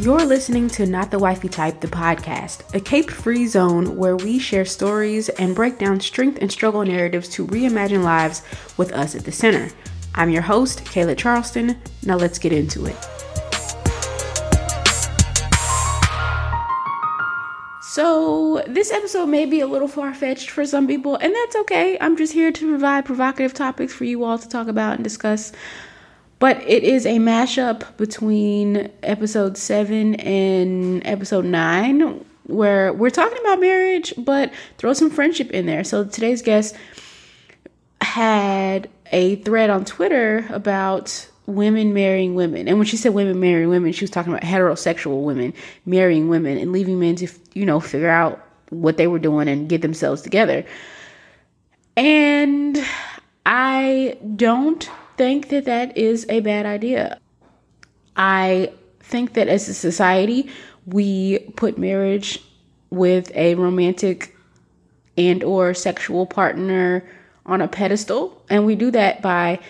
You're listening to Not the Wifey Type, the podcast, a cape free zone where we share stories and break down strength and struggle narratives to reimagine lives with us at the center. I'm your host, Kayla Charleston. Now let's get into it. So, this episode may be a little far fetched for some people, and that's okay. I'm just here to provide provocative topics for you all to talk about and discuss. But it is a mashup between episode 7 and episode 9, where we're talking about marriage, but throw some friendship in there. So, today's guest had a thread on Twitter about women marrying women. And when she said women marrying women, she was talking about heterosexual women marrying women and leaving men to, you know, figure out what they were doing and get themselves together. And I don't think that that is a bad idea. I think that as a society, we put marriage with a romantic and or sexual partner on a pedestal and we do that by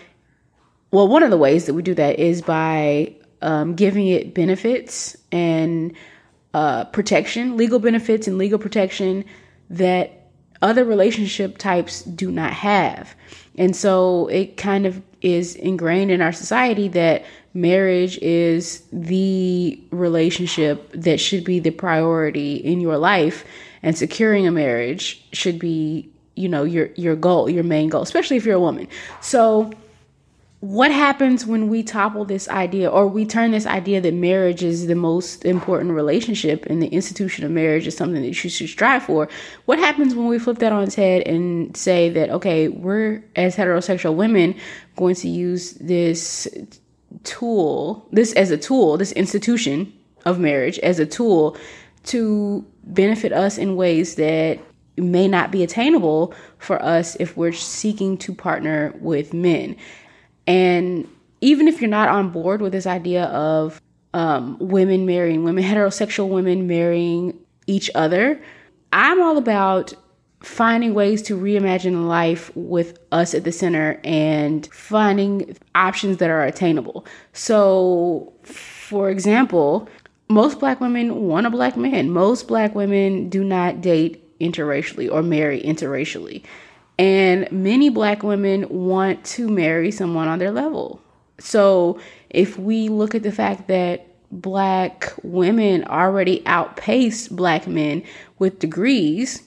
well, one of the ways that we do that is by um, giving it benefits and uh, protection, legal benefits and legal protection that other relationship types do not have. And so it kind of is ingrained in our society that marriage is the relationship that should be the priority in your life and securing a marriage should be, you know, your your goal, your main goal, especially if you're a woman. So what happens when we topple this idea or we turn this idea that marriage is the most important relationship and the institution of marriage is something that you should strive for? What happens when we flip that on its head and say that, okay, we're as heterosexual women going to use this tool, this as a tool, this institution of marriage as a tool to benefit us in ways that may not be attainable for us if we're seeking to partner with men. And even if you're not on board with this idea of um, women marrying women, heterosexual women marrying each other, I'm all about finding ways to reimagine life with us at the center and finding options that are attainable. So, for example, most black women want a black man. Most black women do not date interracially or marry interracially. And many black women want to marry someone on their level. So if we look at the fact that black women already outpace black men with degrees,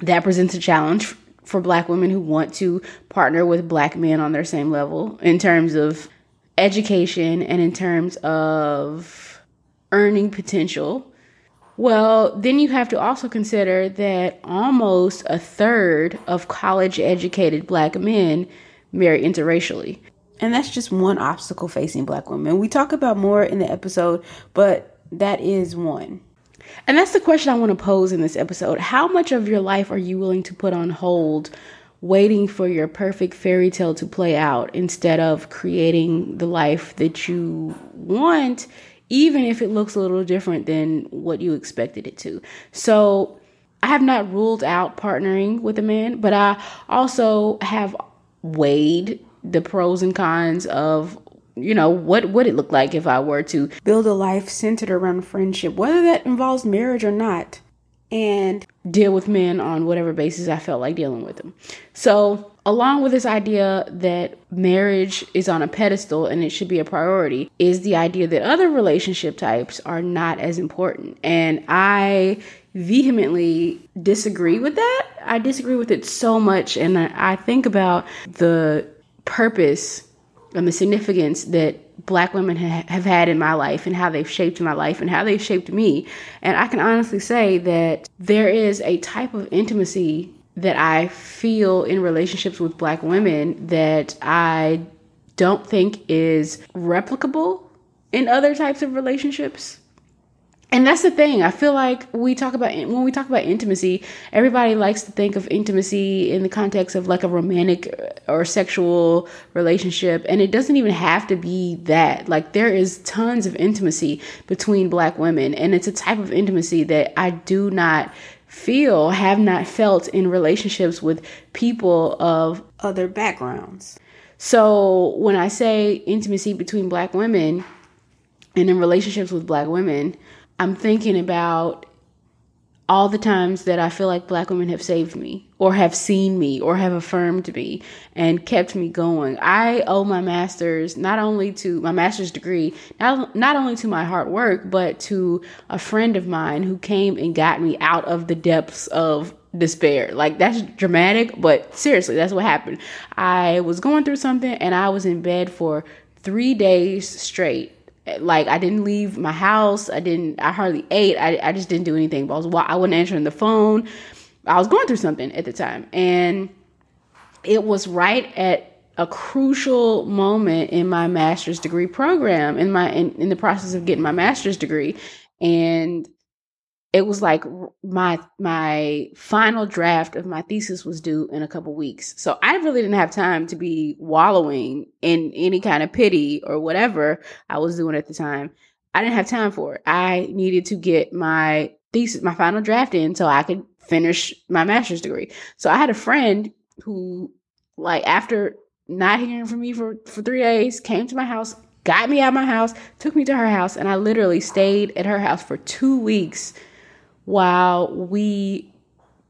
that presents a challenge for black women who want to partner with black men on their same level in terms of education and in terms of earning potential well, then you have to also consider that almost a third of college educated black men marry interracially. And that's just one obstacle facing black women. We talk about more in the episode, but that is one. And that's the question I want to pose in this episode. How much of your life are you willing to put on hold, waiting for your perfect fairy tale to play out instead of creating the life that you want even if it looks a little different than what you expected it to. So I have not ruled out partnering with a man, but I also have weighed the pros and cons of you know what would it look like if I were to build a life centered around friendship, whether that involves marriage or not, and deal with men on whatever basis I felt like dealing with them. So along with this idea that marriage is on a pedestal and it should be a priority, is the idea that other relationship types are not as important. And I vehemently disagree with that. I disagree with it so much. And I think about the purpose and the significance that black women ha- have had in my life and how they've shaped my life and how they've shaped me. And I can honestly say that there is a type of intimacy that I feel in relationships with black women that I don't think is replicable in other types of relationships. And that's the thing. I feel like we talk about when we talk about intimacy, everybody likes to think of intimacy in the context of like a romantic or sexual relationship, and it doesn't even have to be that. Like there is tons of intimacy between black women, and it's a type of intimacy that I do not feel, have not felt in relationships with people of other backgrounds. So when I say intimacy between black women, and in relationships with black women, I'm thinking about all the times that I feel like black women have saved me or have seen me or have affirmed me and kept me going. I owe my master's not only to my master's degree, not, not only to my hard work, but to a friend of mine who came and got me out of the depths of despair. Like that's dramatic, but seriously, that's what happened. I was going through something and I was in bed for 3 days straight like I didn't leave my house. I didn't. I hardly ate. I, I just didn't do anything. But I was I wasn't answering the phone. I was going through something at the time, and it was right at a crucial moment in my master's degree program in my in, in the process of getting my master's degree and it was like my my final draft of my thesis was due in a couple weeks. So i really didn't have time to be wallowing in any kind of pity or whatever i was doing at the time. I didn't have time for it. I needed to get my thesis my final draft in so i could finish my master's degree. So i had a friend who like after not hearing from me for for three days came to my house got me out of my house took me to her house and i literally stayed at her house for two weeks while we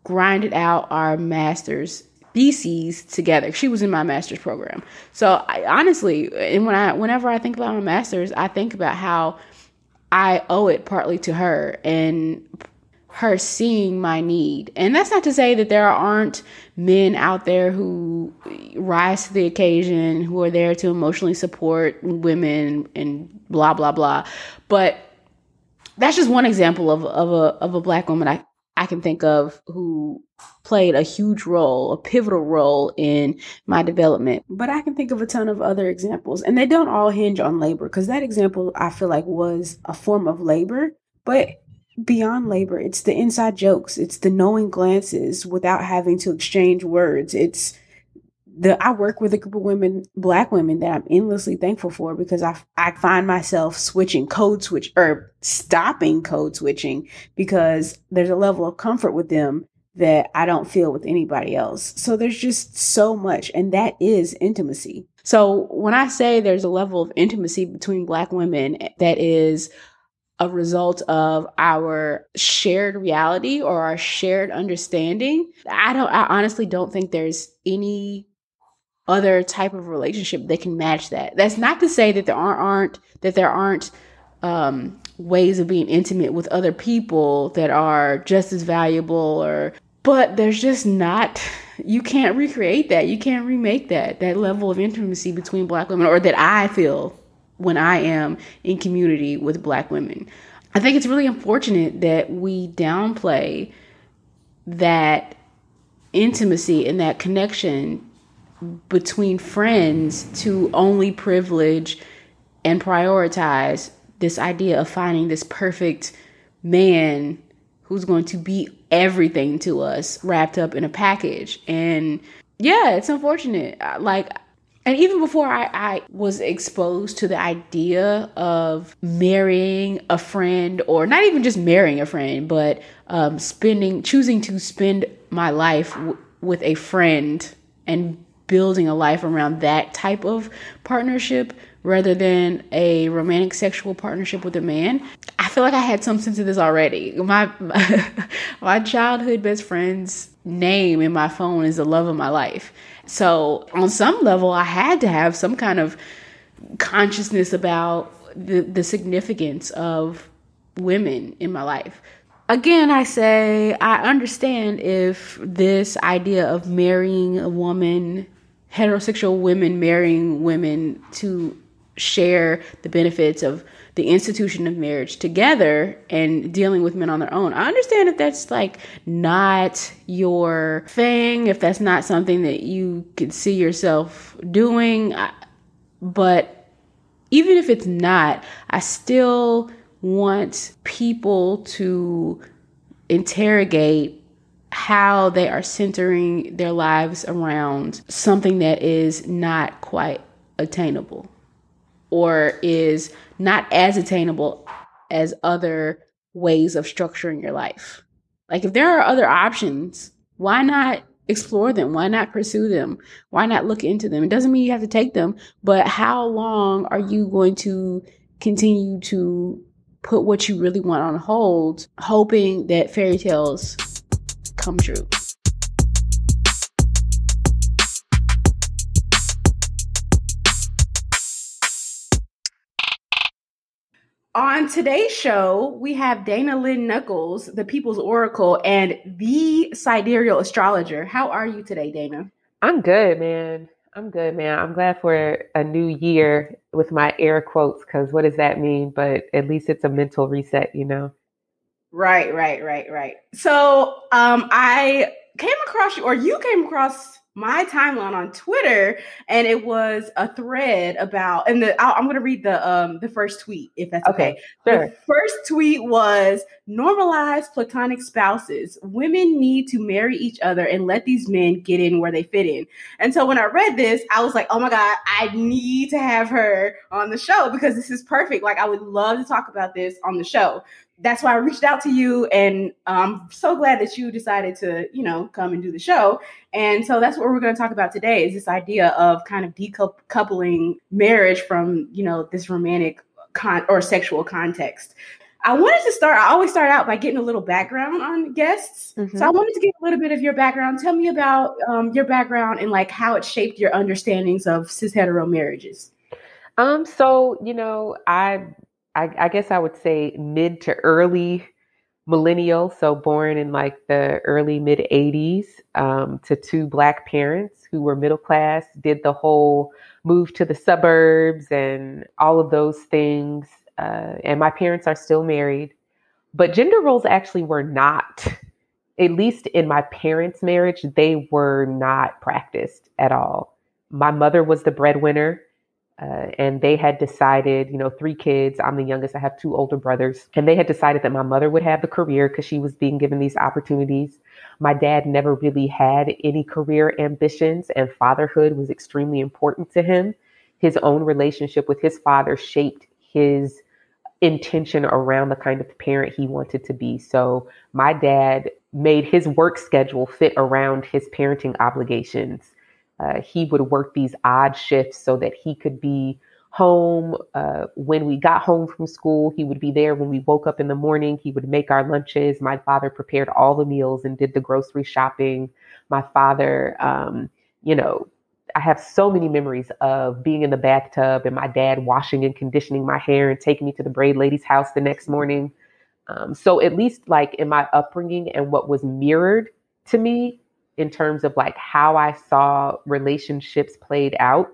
grinded out our master's theses together. She was in my master's program. So I honestly, and when I whenever I think about my master's, I think about how I owe it partly to her and her seeing my need. And that's not to say that there aren't men out there who rise to the occasion, who are there to emotionally support women and blah blah blah. But that's just one example of of a of a black woman I I can think of who played a huge role, a pivotal role in my development. But I can think of a ton of other examples, and they don't all hinge on labor because that example I feel like was a form of labor, but beyond labor, it's the inside jokes, it's the knowing glances without having to exchange words. It's the I work with a group of women, black women that I'm endlessly thankful for because I I find myself switching code switch or stopping code switching because there's a level of comfort with them that I don't feel with anybody else. So there's just so much and that is intimacy. So when I say there's a level of intimacy between black women eh, that is a result of our shared reality or our shared understanding, I don't I honestly don't think there's any other type of relationship that can match that. That's not to say that there aren't, aren't that there aren't um, ways of being intimate with other people that are just as valuable or but there's just not you can't recreate that. You can't remake that that level of intimacy between black women or that I feel when I am in community with black women. I think it's really unfortunate that we downplay that intimacy and that connection between friends to only privilege and prioritize this idea of finding this perfect man who's going to be everything to us wrapped up in a package. And yeah, it's unfortunate. Like, and even before I, I was exposed to the idea of marrying a friend, or not even just marrying a friend, but um, spending, choosing to spend my life w- with a friend and building a life around that type of partnership rather than a romantic sexual partnership with a man. I feel like I had some sense of this already. My my childhood best friend's name in my phone is the love of my life. So, on some level, I had to have some kind of consciousness about the the significance of women in my life again, I say I understand if this idea of marrying a woman heterosexual women marrying women to share the benefits of the institution of marriage together and dealing with men on their own. I understand if that's like not your thing, if that's not something that you could see yourself doing, but even if it's not, I still want people to interrogate how they are centering their lives around something that is not quite attainable or is not as attainable as other ways of structuring your life. Like if there are other options, why not explore them? Why not pursue them? Why not look into them? It doesn't mean you have to take them, but how long are you going to continue to put what you really want on hold, hoping that fairy tales come true. On today's show, we have Dana Lynn Knuckles, the People's Oracle, and the sidereal astrologer. How are you today, Dana? I'm good, man. I'm good, man. I'm glad for a new year with my air quotes because what does that mean? But at least it's a mental reset, you know? Right, right, right, right. So um, I came across you, or you came across my timeline on Twitter, and it was a thread about. And the i am going to read the um the first tweet if that's okay. okay. Sure. The first tweet was normalize platonic spouses. Women need to marry each other and let these men get in where they fit in. And so when I read this, I was like, oh my god, I need to have her on the show because this is perfect. Like I would love to talk about this on the show that's why I reached out to you, and I'm so glad that you decided to, you know, come and do the show. And so that's what we're going to talk about today: is this idea of kind of decoupling marriage from, you know, this romantic con- or sexual context. I wanted to start. I always start out by getting a little background on guests. Mm-hmm. So I wanted to get a little bit of your background. Tell me about um, your background and like how it shaped your understandings of cis hetero marriages. Um. So you know, I I, I guess I would say mid to early millennial, so born in like the early mid 80s, um, to two black parents who were middle class, did the whole move to the suburbs and all of those things. Uh, and my parents are still married, but gender roles actually were not, at least in my parents' marriage, they were not practiced at all. My mother was the breadwinner. Uh, and they had decided, you know, three kids. I'm the youngest. I have two older brothers. And they had decided that my mother would have the career because she was being given these opportunities. My dad never really had any career ambitions, and fatherhood was extremely important to him. His own relationship with his father shaped his intention around the kind of parent he wanted to be. So my dad made his work schedule fit around his parenting obligations uh, he would work these odd shifts so that he could be home uh, when we got home from school. He would be there when we woke up in the morning. He would make our lunches. My father prepared all the meals and did the grocery shopping. My father, um, you know, I have so many memories of being in the bathtub and my dad washing and conditioning my hair and taking me to the braid lady's house the next morning. Um, so, at least like in my upbringing and what was mirrored to me, in terms of like how I saw relationships played out.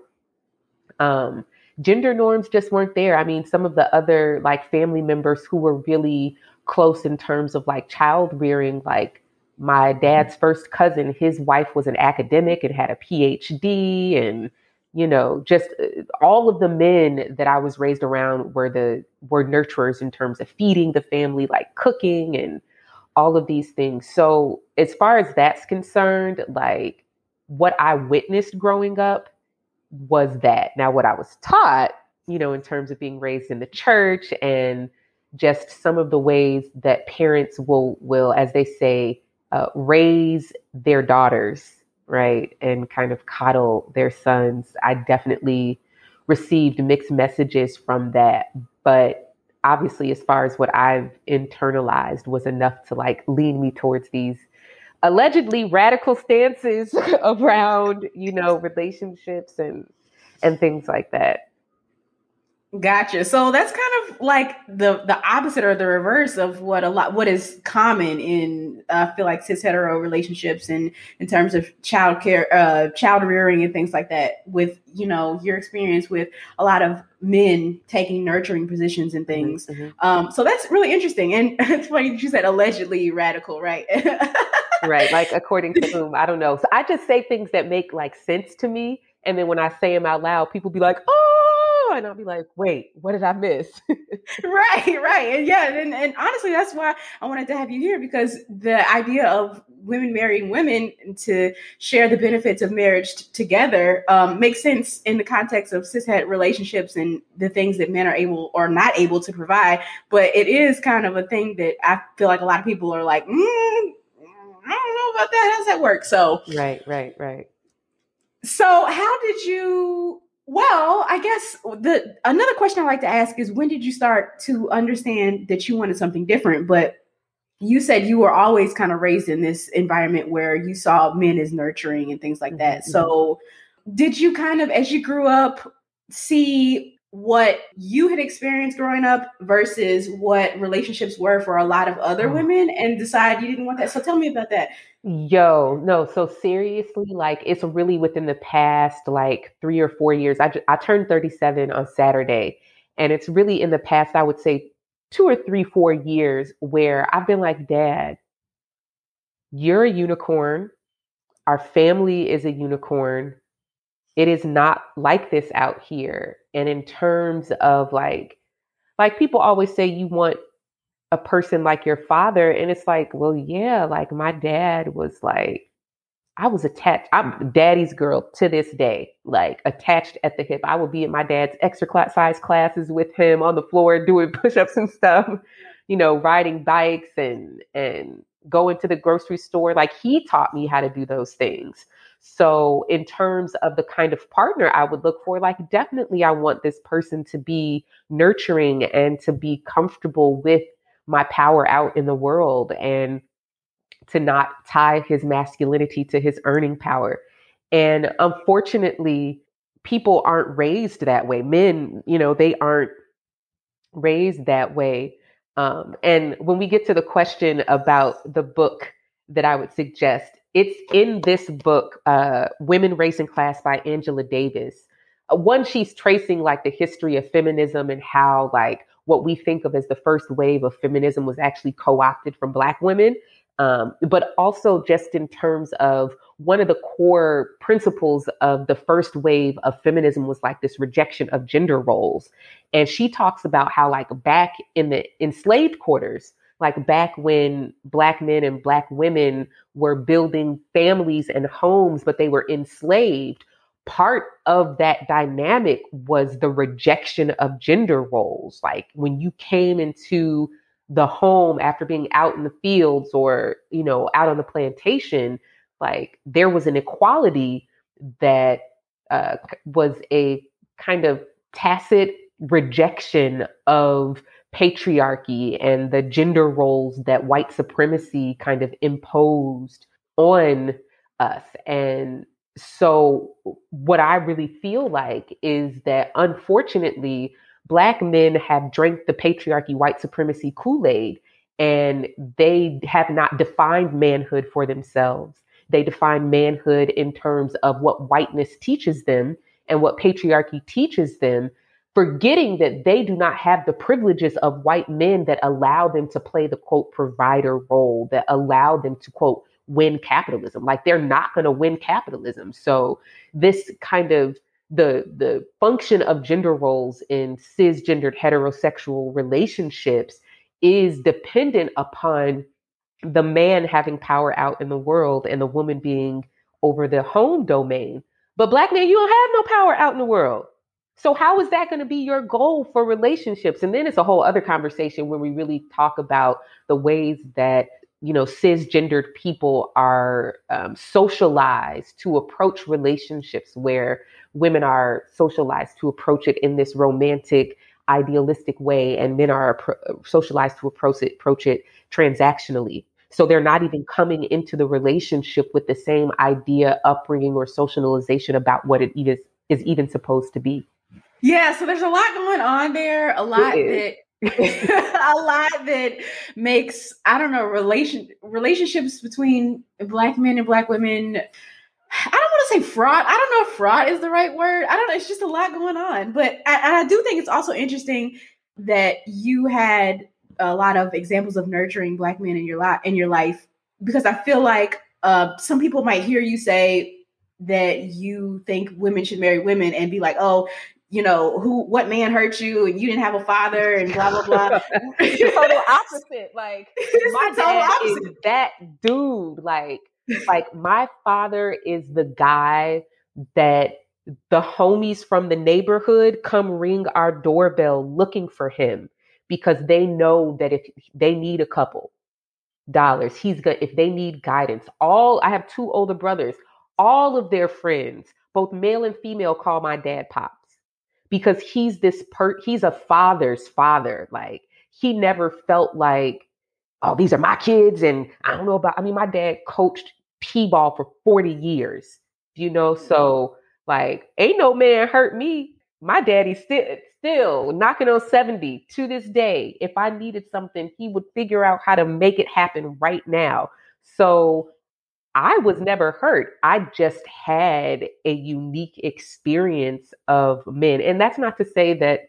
Um, gender norms just weren't there. I mean, some of the other like family members who were really close in terms of like child rearing, like my dad's first cousin, his wife was an academic and had a PhD and you know just uh, all of the men that i was raised around were the were nurturers in terms of feeding the family like cooking and all of these things. So, as far as that's concerned, like what I witnessed growing up was that. Now, what I was taught, you know, in terms of being raised in the church and just some of the ways that parents will will as they say uh, raise their daughters right and kind of coddle their sons i definitely received mixed messages from that but obviously as far as what I've internalized was enough to like lean me towards these allegedly radical stances around, you know, relationships and and things like that. Gotcha. So that's kind of like the the opposite or the reverse of what a lot what is common in uh, I feel like cis hetero relationships and in terms of child care, uh, child rearing and things like that. With you know your experience with a lot of men taking nurturing positions and mm-hmm, things. Mm-hmm. Um, so that's really interesting. And it's funny you said allegedly radical, right? right. Like according to whom I don't know. So I just say things that make like sense to me, and then when I say them out loud, people be like, oh and I'll be like, wait, what did I miss? right, right. And yeah, and, and honestly, that's why I wanted to have you here because the idea of women marrying women to share the benefits of marriage t- together um, makes sense in the context of cishet relationships and the things that men are able or not able to provide. But it is kind of a thing that I feel like a lot of people are like, mm, I don't know about that. How does that work? So right, right, right. So how did you well, I guess the another question I like to ask is when did you start to understand that you wanted something different? But you said you were always kind of raised in this environment where you saw men as nurturing and things like that. Mm-hmm. So did you kind of as you grew up see what you had experienced growing up versus what relationships were for a lot of other mm. women and decide you didn't want that. So tell me about that. Yo, no, so seriously, like it's really within the past like three or four years. I, I turned 37 on Saturday, and it's really in the past, I would say two or three, four years where I've been like, Dad, you're a unicorn. Our family is a unicorn it is not like this out here. And in terms of like, like people always say you want a person like your father. And it's like, well, yeah, like my dad was like, I was attached. I'm daddy's girl to this day, like attached at the hip. I would be in my dad's extra size classes with him on the floor doing push-ups and stuff, you know, riding bikes and and going to the grocery store. Like he taught me how to do those things. So, in terms of the kind of partner I would look for, like, definitely I want this person to be nurturing and to be comfortable with my power out in the world and to not tie his masculinity to his earning power. And unfortunately, people aren't raised that way. Men, you know, they aren't raised that way. Um, and when we get to the question about the book that I would suggest, it's in this book, uh, Women, Race, and Class by Angela Davis. Uh, one, she's tracing like the history of feminism and how like what we think of as the first wave of feminism was actually co-opted from Black women. Um, but also just in terms of one of the core principles of the first wave of feminism was like this rejection of gender roles. And she talks about how like back in the enslaved quarters, like back when black men and black women were building families and homes, but they were enslaved, part of that dynamic was the rejection of gender roles. Like when you came into the home after being out in the fields or, you know, out on the plantation, like there was an equality that uh, was a kind of tacit rejection of patriarchy and the gender roles that white supremacy kind of imposed on us. And so, what I really feel like is that unfortunately, Black men have drank the patriarchy, white supremacy Kool Aid, and they have not defined manhood for themselves. They define manhood in terms of what whiteness teaches them and what patriarchy teaches them forgetting that they do not have the privileges of white men that allow them to play the quote provider role, that allow them to quote win capitalism. Like they're not going to win capitalism. So this kind of the the function of gender roles in cisgendered heterosexual relationships is dependent upon the man having power out in the world and the woman being over the home domain. But black men, you don't have no power out in the world. So how is that going to be your goal for relationships? And then it's a whole other conversation when we really talk about the ways that you know cisgendered people are um, socialized to approach relationships where women are socialized to approach it in this romantic idealistic way and men are appro- socialized to approach it approach it transactionally so they're not even coming into the relationship with the same idea upbringing or socialization about what it is is even supposed to be yeah, so there's a lot going on there. A lot that a lot that makes I don't know relation relationships between black men and black women. I don't want to say fraud. I don't know if fraud is the right word. I don't know. It's just a lot going on. But I, I do think it's also interesting that you had a lot of examples of nurturing black men in your life in your life because I feel like uh, some people might hear you say that you think women should marry women and be like, oh, you know, who, what man hurt you and you didn't have a father and blah, blah, blah. total opposite. Like, my dad opposite. is that dude. Like, like my father is the guy that the homies from the neighborhood come ring our doorbell looking for him because they know that if they need a couple dollars, he's good. If they need guidance, all I have two older brothers, all of their friends, both male and female, call my dad Pops because he's this per he's a father's father. Like he never felt like, oh, these are my kids. And I don't know about, I mean, my dad coached T-ball for 40 years, you know, mm-hmm. so like ain't no man hurt me. My daddy still still knocking on 70 to this day. If I needed something, he would figure out how to make it happen right now. So I was never hurt. I just had a unique experience of men. And that's not to say that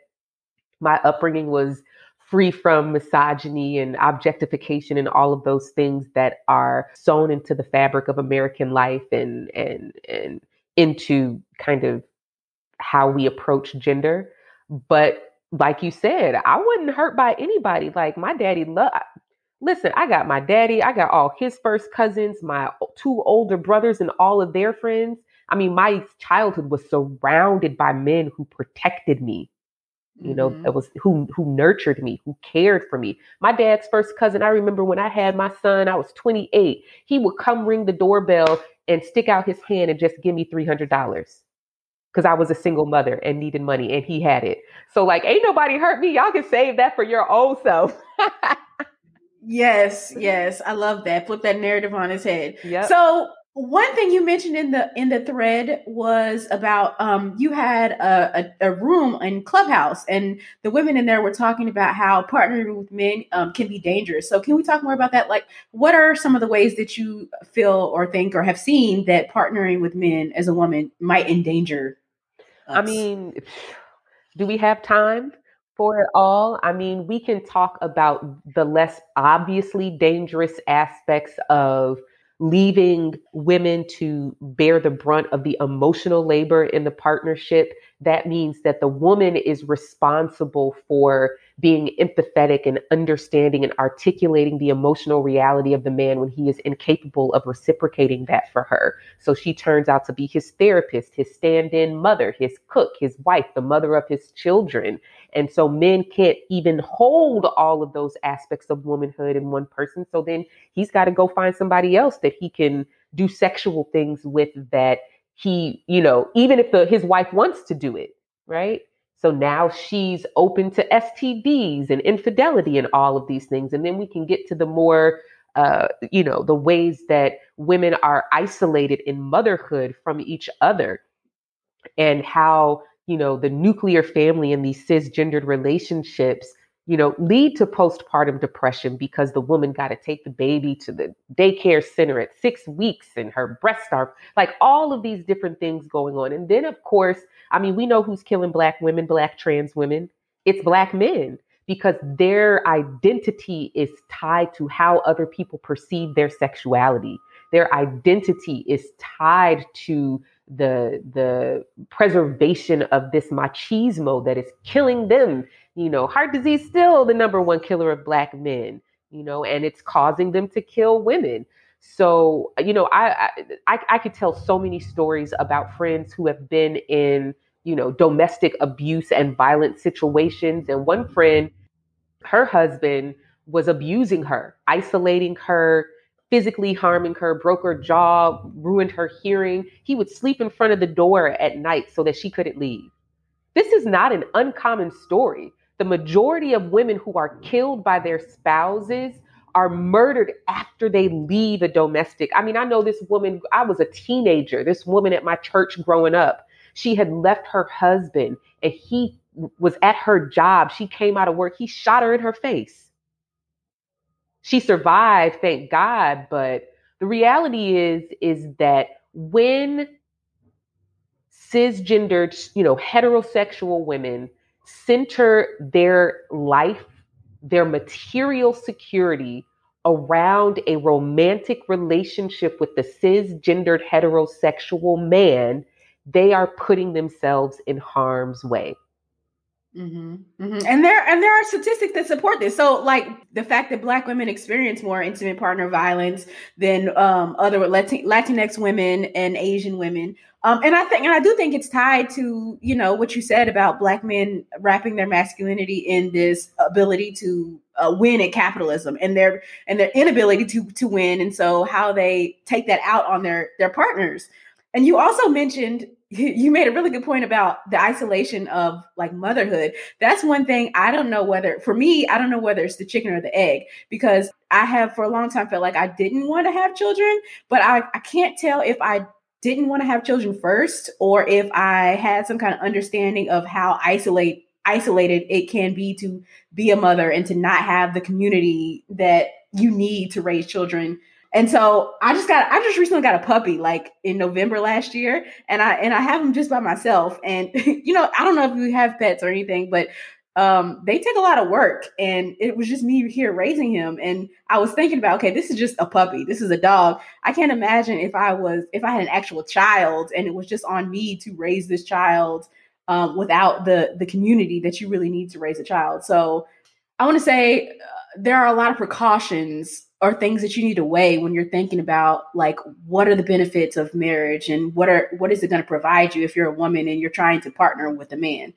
my upbringing was free from misogyny and objectification and all of those things that are sewn into the fabric of American life and and and into kind of how we approach gender. But like you said, I wasn't hurt by anybody. Like my daddy loved listen, I got my daddy, I got all his first cousins, my two older brothers, and all of their friends. I mean, my childhood was surrounded by men who protected me. You know, mm-hmm. it was who who nurtured me, who cared for me. My dad's first cousin, I remember when I had my son, I was 28. He would come ring the doorbell and stick out his hand and just give me $300 because I was a single mother and needed money and he had it. So, like, ain't nobody hurt me. Y'all can save that for your own self. Yes, yes, I love that. Flip that narrative on his head. Yeah. So one thing you mentioned in the in the thread was about um you had a, a, a, room in clubhouse and the women in there were talking about how partnering with men um, can be dangerous so can we talk more about that like what are some of the ways that you feel or think or have seen that partnering with men as a woman might endanger us? i mean do we have time for it all. I mean, we can talk about the less obviously dangerous aspects of leaving women to bear the brunt of the emotional labor in the partnership. That means that the woman is responsible for being empathetic and understanding and articulating the emotional reality of the man when he is incapable of reciprocating that for her. So she turns out to be his therapist, his stand in mother, his cook, his wife, the mother of his children. And so men can't even hold all of those aspects of womanhood in one person. So then he's got to go find somebody else that he can do sexual things with that he, you know, even if the, his wife wants to do it, right? So now she's open to STDs and infidelity and all of these things. And then we can get to the more, uh, you know, the ways that women are isolated in motherhood from each other and how, you know, the nuclear family and these cisgendered relationships you know, lead to postpartum depression because the woman got to take the baby to the daycare center at six weeks and her breasts are like all of these different things going on. And then, of course, I mean, we know who's killing Black women, Black trans women. It's Black men because their identity is tied to how other people perceive their sexuality. Their identity is tied to the the preservation of this machismo that is killing them you know, heart disease still the number one killer of black men, you know, and it's causing them to kill women. So, you know, I, I I could tell so many stories about friends who have been in, you know, domestic abuse and violent situations. And one friend, her husband was abusing her, isolating her, physically harming her, broke her jaw, ruined her hearing. He would sleep in front of the door at night so that she couldn't leave. This is not an uncommon story the majority of women who are killed by their spouses are murdered after they leave a domestic. I mean, I know this woman, I was a teenager, this woman at my church growing up, she had left her husband and he was at her job. She came out of work, he shot her in her face. She survived, thank God, but the reality is is that when cisgendered, you know, heterosexual women center their life, their material security around a romantic relationship with the cisgendered heterosexual man, they are putting themselves in harm's way. Mm-hmm, mm-hmm. And there and there are statistics that support this. So, like the fact that Black women experience more intimate partner violence than um, other Latin, Latinx women and Asian women, um, and I think and I do think it's tied to you know what you said about Black men wrapping their masculinity in this ability to uh, win at capitalism and their and their inability to to win, and so how they take that out on their their partners. And you also mentioned you made a really good point about the isolation of like motherhood. That's one thing I don't know whether for me, I don't know whether it's the chicken or the egg because I have for a long time felt like I didn't want to have children, but I, I can't tell if I didn't want to have children first or if I had some kind of understanding of how isolate isolated it can be to be a mother and to not have the community that you need to raise children and so I just got I just recently got a puppy like in November last year and I and I have him just by myself. And you know I don't know if you have pets or anything but um they take a lot of work and it was just me here raising him and I was thinking about okay this is just a puppy. This is a dog. I can't imagine if I was if I had an actual child and it was just on me to raise this child um, without the the community that you really need to raise a child. So I want to say uh, there are a lot of precautions or things that you need to weigh when you're thinking about like what are the benefits of marriage and what are what is it going to provide you if you're a woman and you're trying to partner with a man?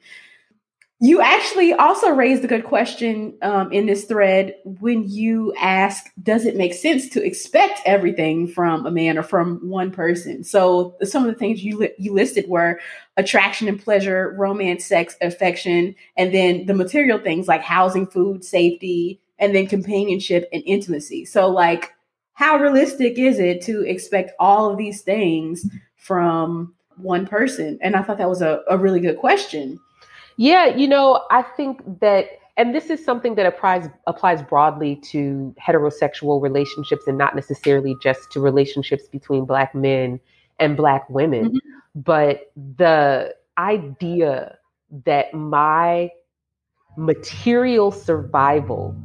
You actually also raised a good question um, in this thread when you ask does it make sense to expect everything from a man or from one person? So some of the things you li- you listed were attraction and pleasure romance sex affection and then the material things like housing food safety and then companionship and intimacy. So, like, how realistic is it to expect all of these things from one person? And I thought that was a, a really good question. Yeah, you know, I think that and this is something that applies applies broadly to heterosexual relationships and not necessarily just to relationships between black men and black women mm-hmm. but the idea that my material survival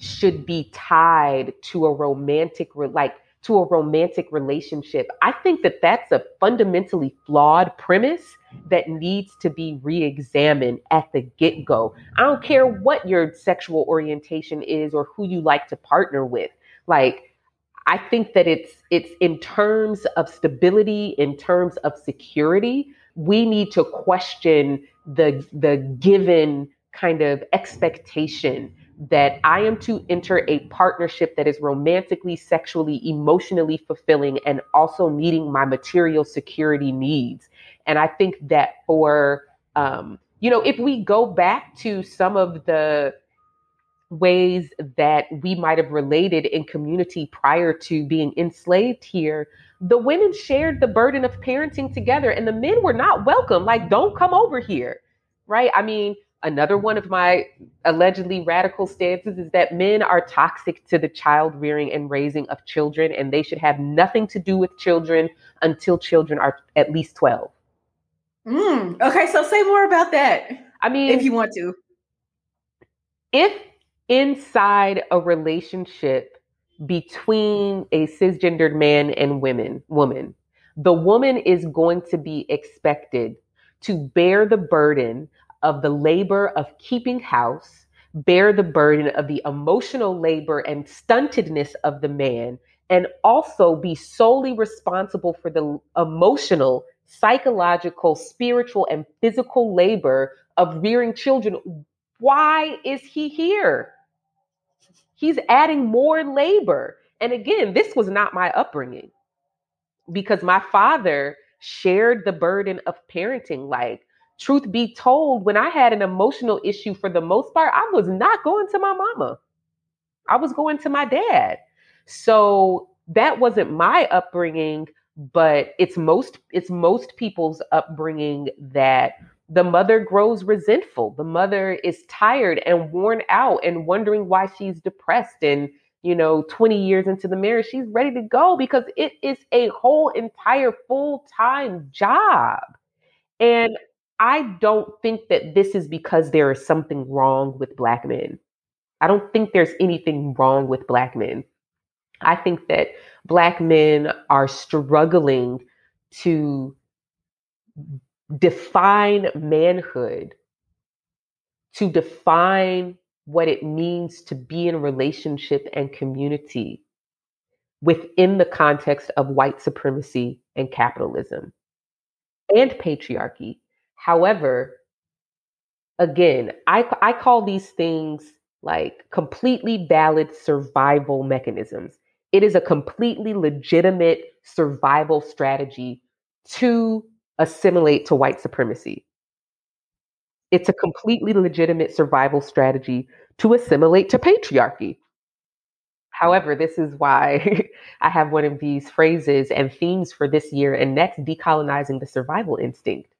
should be tied to a romantic like to a romantic relationship. I think that that's a fundamentally flawed premise that needs to be re-examined at the get-go. I don't care what your sexual orientation is or who you like to partner with. Like I think that it's it's in terms of stability, in terms of security, we need to question the the given kind of expectation that I am to enter a partnership that is romantically, sexually, emotionally fulfilling, and also meeting my material security needs. And I think that for, um, you know, if we go back to some of the ways that we might have related in community prior to being enslaved here, the women shared the burden of parenting together and the men were not welcome. Like, don't come over here. Right. I mean, Another one of my allegedly radical stances is that men are toxic to the child rearing and raising of children, and they should have nothing to do with children until children are at least 12. Mm, okay, so say more about that. I mean, if you want to. If inside a relationship between a cisgendered man and women, woman, the woman is going to be expected to bear the burden of the labor of keeping house, bear the burden of the emotional labor and stuntedness of the man, and also be solely responsible for the emotional, psychological, spiritual, and physical labor of rearing children. Why is he here? He's adding more labor. And again, this was not my upbringing because my father shared the burden of parenting. Like, truth be told, when I had an emotional issue for the most part, I was not going to my mama. I was going to my dad. So that wasn't my upbringing, but it's most it's most people's upbringing that the mother grows resentful. The mother is tired and worn out and wondering why she's depressed and you know 20 years into the marriage she's ready to go because it is a whole entire full-time job. And I don't think that this is because there is something wrong with black men. I don't think there's anything wrong with black men. I think that black men are struggling to define manhood, to define what it means to be in relationship and community within the context of white supremacy and capitalism and patriarchy However, again, I, I call these things like completely valid survival mechanisms. It is a completely legitimate survival strategy to assimilate to white supremacy. It's a completely legitimate survival strategy to assimilate to patriarchy. However, this is why I have one of these phrases and themes for this year and next decolonizing the survival instinct,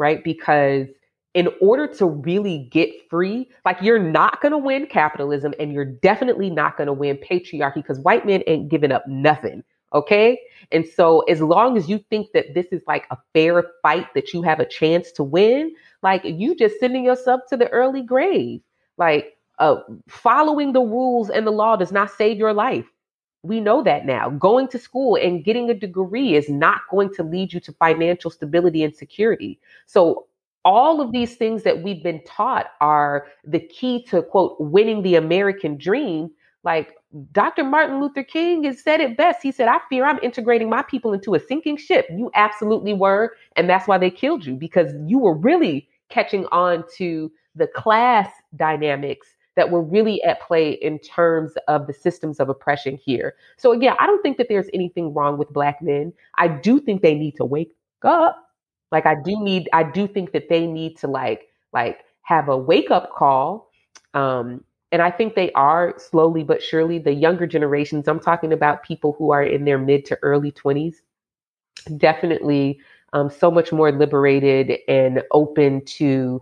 right? Because in order to really get free, like you're not going to win capitalism and you're definitely not going to win patriarchy because white men ain't giving up nothing. Okay. And so, as long as you think that this is like a fair fight that you have a chance to win, like you just sending yourself to the early grave. Like, uh, following the rules and the law does not save your life. We know that now. Going to school and getting a degree is not going to lead you to financial stability and security. So, all of these things that we've been taught are the key to, quote, winning the American dream. Like, Dr. Martin Luther King has said it best. He said, I fear I'm integrating my people into a sinking ship. You absolutely were. And that's why they killed you because you were really catching on to the class dynamics that were really at play in terms of the systems of oppression here. So, again, I don't think that there's anything wrong with Black men. I do think they need to wake up. Like, I do need, I do think that they need to, like, like, have a wake up call um, and I think they are slowly but surely the younger generations. I'm talking about people who are in their mid to early 20s, definitely um, so much more liberated and open to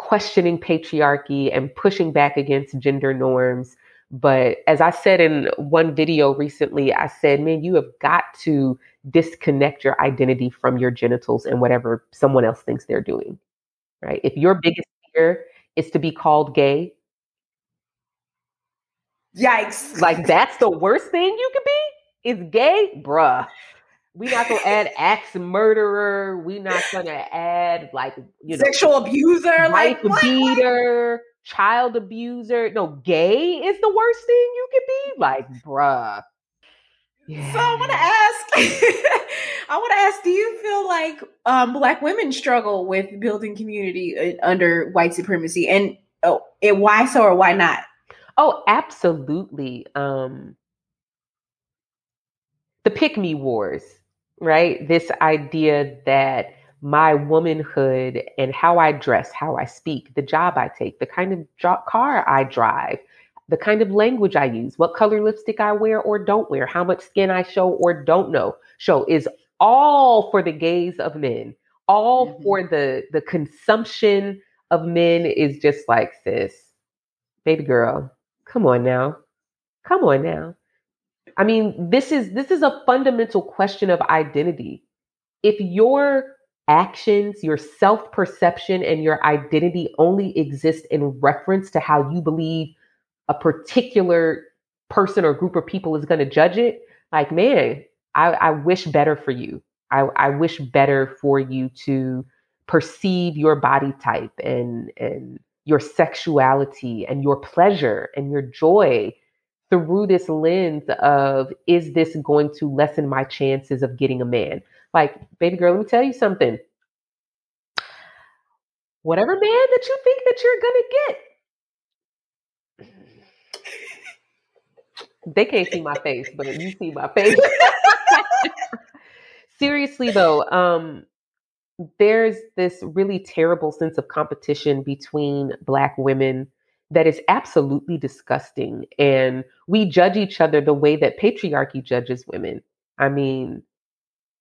questioning patriarchy and pushing back against gender norms. But as I said in one video recently, I said, man, you have got to disconnect your identity from your genitals and whatever someone else thinks they're doing. Right? If your biggest fear is to be called gay, Yikes. Like that's the worst thing you could be? Is gay? Bruh. We not gonna add axe murderer. We not gonna add like you know sexual abuser, like beater, what? child abuser. No, gay is the worst thing you could be. Like, bruh. Yeah. So I want to ask, I want to ask, do you feel like um, Black women struggle with building community uh, under white supremacy, and oh, and why so or why not? Oh, absolutely. Um, the pick me wars, right? This idea that my womanhood and how I dress, how I speak, the job I take, the kind of jo- car I drive, the kind of language I use, what color lipstick I wear or don't wear, how much skin I show or don't know show is all for the gaze of men, all mm-hmm. for the the consumption of men is just like this, baby girl. Come on now. Come on now. I mean, this is this is a fundamental question of identity. If your actions, your self-perception and your identity only exist in reference to how you believe a particular person or group of people is going to judge it, like, man, I, I wish better for you. I, I wish better for you to perceive your body type and and your sexuality and your pleasure and your joy through this lens of is this going to lessen my chances of getting a man? Like, baby girl, let me tell you something. Whatever man that you think that you're gonna get, they can't see my face, but you see my face. Seriously though, um, there's this really terrible sense of competition between Black women that is absolutely disgusting. And we judge each other the way that patriarchy judges women. I mean,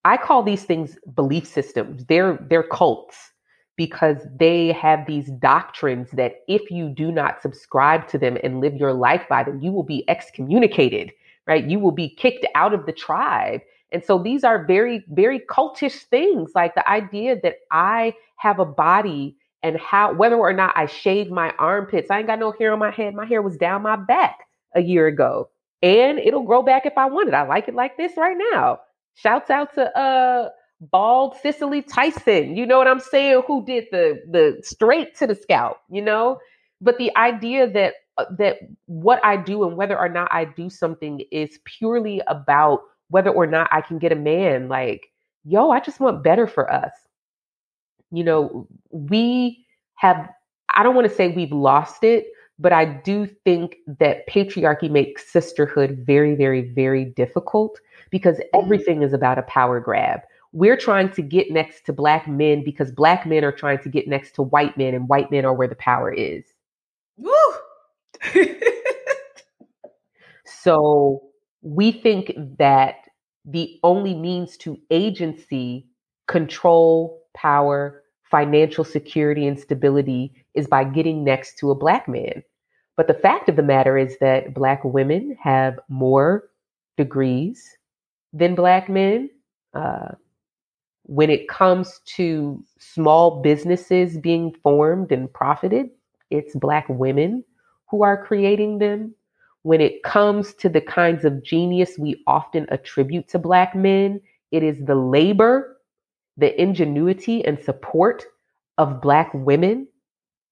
I call these things belief systems. They're they're cults because they have these doctrines that if you do not subscribe to them and live your life by them, you will be excommunicated, right? You will be kicked out of the tribe. And so these are very, very cultish things, like the idea that I have a body and how, whether or not I shave my armpits, I ain't got no hair on my head. My hair was down my back a year ago, and it'll grow back if I want it. I like it like this right now. Shouts out to uh bald Cicely Tyson. You know what I'm saying? Who did the the straight to the scalp? You know, but the idea that uh, that what I do and whether or not I do something is purely about whether or not I can get a man, like, yo, I just want better for us. You know, we have, I don't want to say we've lost it, but I do think that patriarchy makes sisterhood very, very, very difficult because mm-hmm. everything is about a power grab. we're trying to get next to black men because black men are trying to get next to white men and white men are where the power is. Woo! so we think that the only means to agency, control, power, financial security, and stability is by getting next to a black man. But the fact of the matter is that black women have more degrees than black men. Uh, when it comes to small businesses being formed and profited, it's black women who are creating them. When it comes to the kinds of genius we often attribute to black men, it is the labor, the ingenuity, and support of black women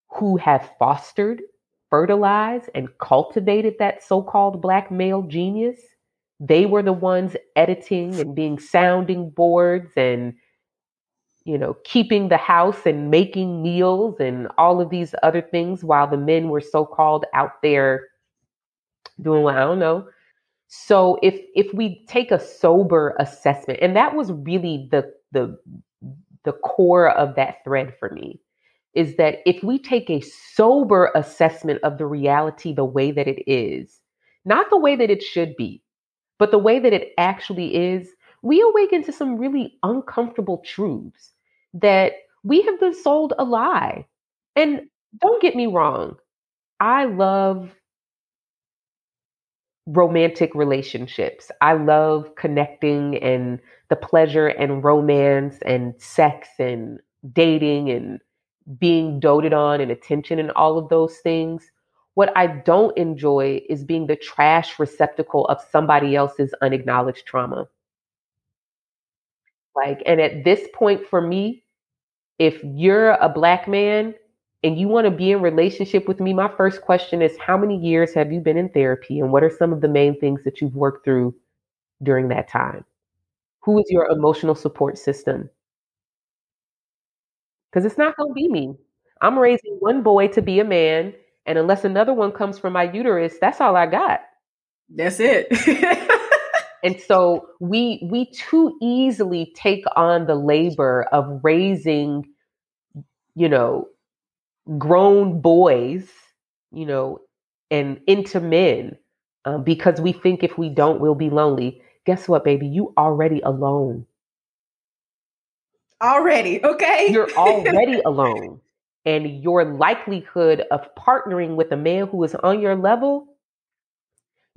who have fostered, fertilized, and cultivated that so called black male genius. They were the ones editing and being sounding boards and you know, keeping the house and making meals and all of these other things while the men were so called out there doing what I don't know. So if if we take a sober assessment, and that was really the the the core of that thread for me, is that if we take a sober assessment of the reality the way that it is, not the way that it should be, but the way that it actually is, we awaken to some really uncomfortable truths that we have been sold a lie. And don't get me wrong, I love romantic relationships. I love connecting and the pleasure and romance and sex and dating and being doted on and attention and all of those things. What I don't enjoy is being the trash receptacle of somebody else's unacknowledged trauma. Like, and at this point for me, if you're a black man and you want to be in relationship with me, my first question is how many years have you been in therapy and what are some of the main things that you've worked through during that time? Who is your emotional support system? Because it's not going to be me. I'm raising one boy to be a man, and unless another one comes from my uterus, that's all I got. That's it. and so we we too easily take on the labor of raising you know grown boys you know and into men um, because we think if we don't we'll be lonely guess what baby you already alone already okay you're already alone and your likelihood of partnering with a man who is on your level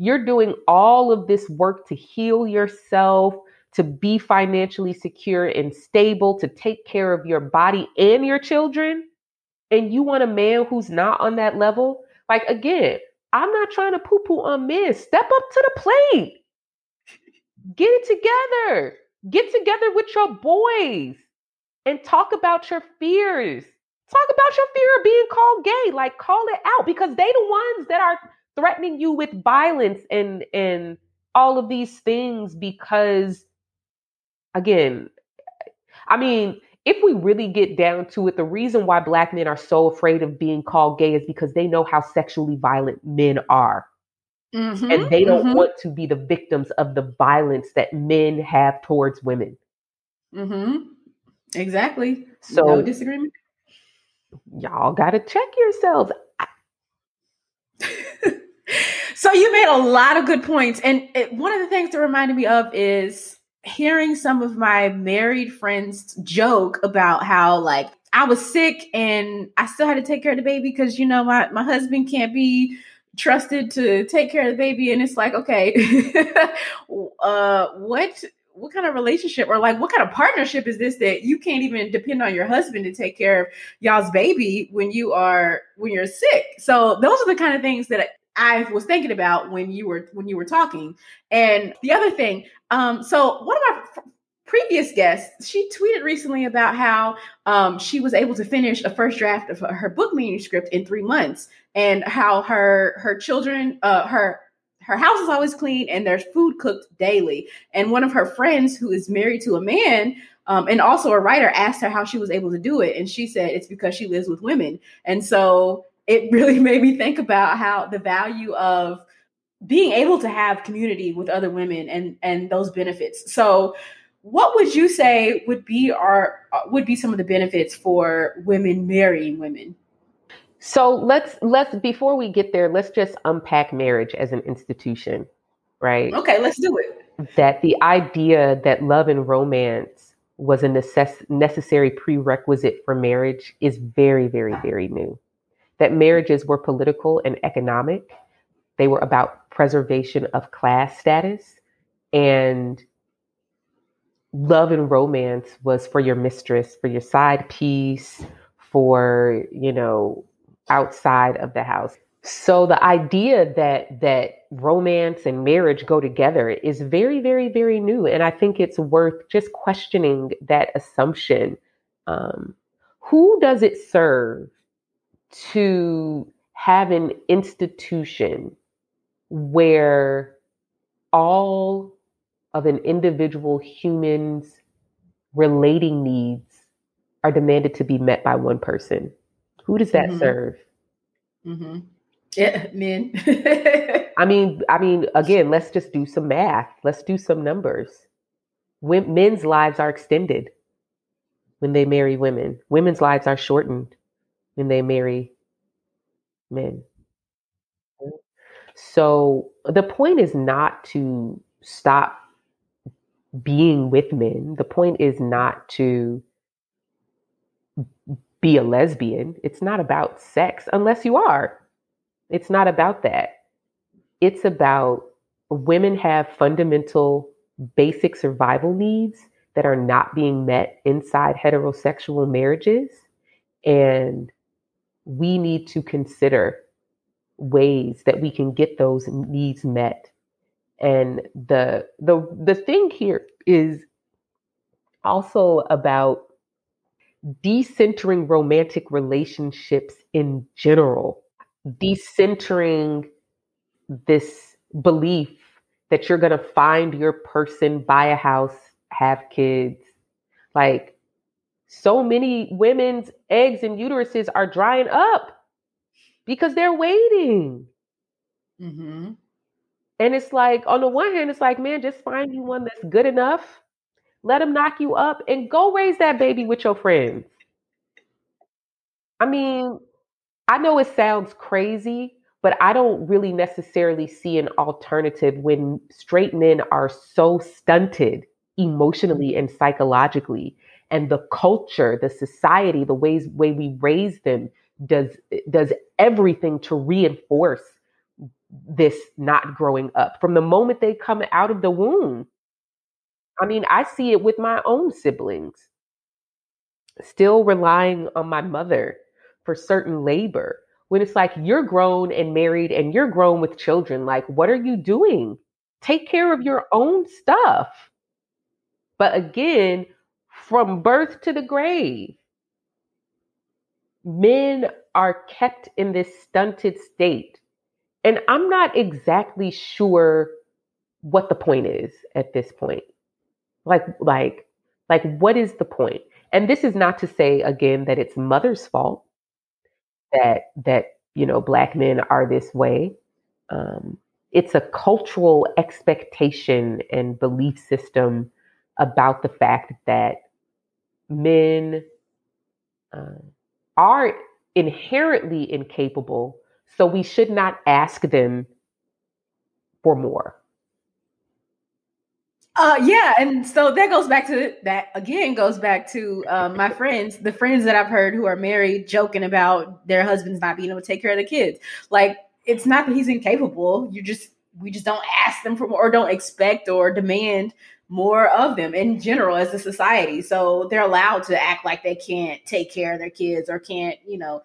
you're doing all of this work to heal yourself, to be financially secure and stable, to take care of your body and your children. And you want a man who's not on that level? Like, again, I'm not trying to poo poo on men. Step up to the plate. Get it together. Get together with your boys and talk about your fears. Talk about your fear of being called gay. Like, call it out because they the ones that are threatening you with violence and and all of these things because again i mean if we really get down to it the reason why black men are so afraid of being called gay is because they know how sexually violent men are mm-hmm, and they don't mm-hmm. want to be the victims of the violence that men have towards women mm-hmm. exactly so no disagreement y'all gotta check yourselves so you made a lot of good points. And it, one of the things that reminded me of is hearing some of my married friends joke about how like I was sick and I still had to take care of the baby because you know my, my husband can't be trusted to take care of the baby and it's like okay uh what what kind of relationship or like what kind of partnership is this that you can't even depend on your husband to take care of y'all's baby when you are when you're sick so those are the kind of things that I was thinking about when you were when you were talking. And the other thing, um, so one of my previous guests, she tweeted recently about how um, she was able to finish a first draft of her book manuscript in three months, and how her her children, uh, her her house is always clean and there's food cooked daily. And one of her friends who is married to a man um, and also a writer asked her how she was able to do it. And she said it's because she lives with women. And so it really made me think about how the value of being able to have community with other women and and those benefits. So what would you say would be our uh, would be some of the benefits for women marrying women? So let's let's before we get there, let's just unpack marriage as an institution, right? Okay, let's do it. That the idea that love and romance was a necess- necessary prerequisite for marriage is very, very, ah. very new. That marriages were political and economic. They were about preservation of class status and love and romance was for your mistress, for your side piece, for, you know, outside of the house. So the idea that that romance and marriage go together is very, very, very new, and I think it's worth just questioning that assumption. Um, who does it serve to have an institution where all of an individual human's relating needs are demanded to be met by one person. Who does that mm-hmm. serve? Mm-hmm. Yeah, men. I mean, I mean, again, let's just do some math. Let's do some numbers. When, men's lives are extended when they marry women. Women's lives are shortened when they marry men. So the point is not to stop being with men. The point is not to be a lesbian. It's not about sex, unless you are. It's not about that. It's about women have fundamental basic survival needs that are not being met inside heterosexual marriages. And we need to consider ways that we can get those needs met and the the the thing here is also about decentering romantic relationships in general decentering this belief that you're going to find your person buy a house have kids like so many women's eggs and uteruses are drying up because they're waiting mm-hmm. And it's like, on the one hand, it's like, man, just find you one that's good enough. Let him knock you up and go raise that baby with your friends. I mean, I know it sounds crazy, but I don't really necessarily see an alternative when straight men are so stunted emotionally and psychologically and the culture the society the ways way we raise them does does everything to reinforce this not growing up from the moment they come out of the womb. I mean, I see it with my own siblings, still relying on my mother for certain labor. When it's like you're grown and married and you're grown with children, like, what are you doing? Take care of your own stuff. But again, from birth to the grave, men are kept in this stunted state and I'm not exactly sure what the point is at this point. Like, like, like, what is the point? And this is not to say again that it's mother's fault that that you know black men are this way. Um, it's a cultural expectation and belief system about the fact that men uh, are inherently incapable so we should not ask them for more. Uh, yeah, and so that goes back to that again. Goes back to uh, my friends, the friends that I've heard who are married, joking about their husbands not being able to take care of the kids. Like it's not that he's incapable. You just we just don't ask them for more, or don't expect or demand more of them in general as a society. So they're allowed to act like they can't take care of their kids or can't, you know,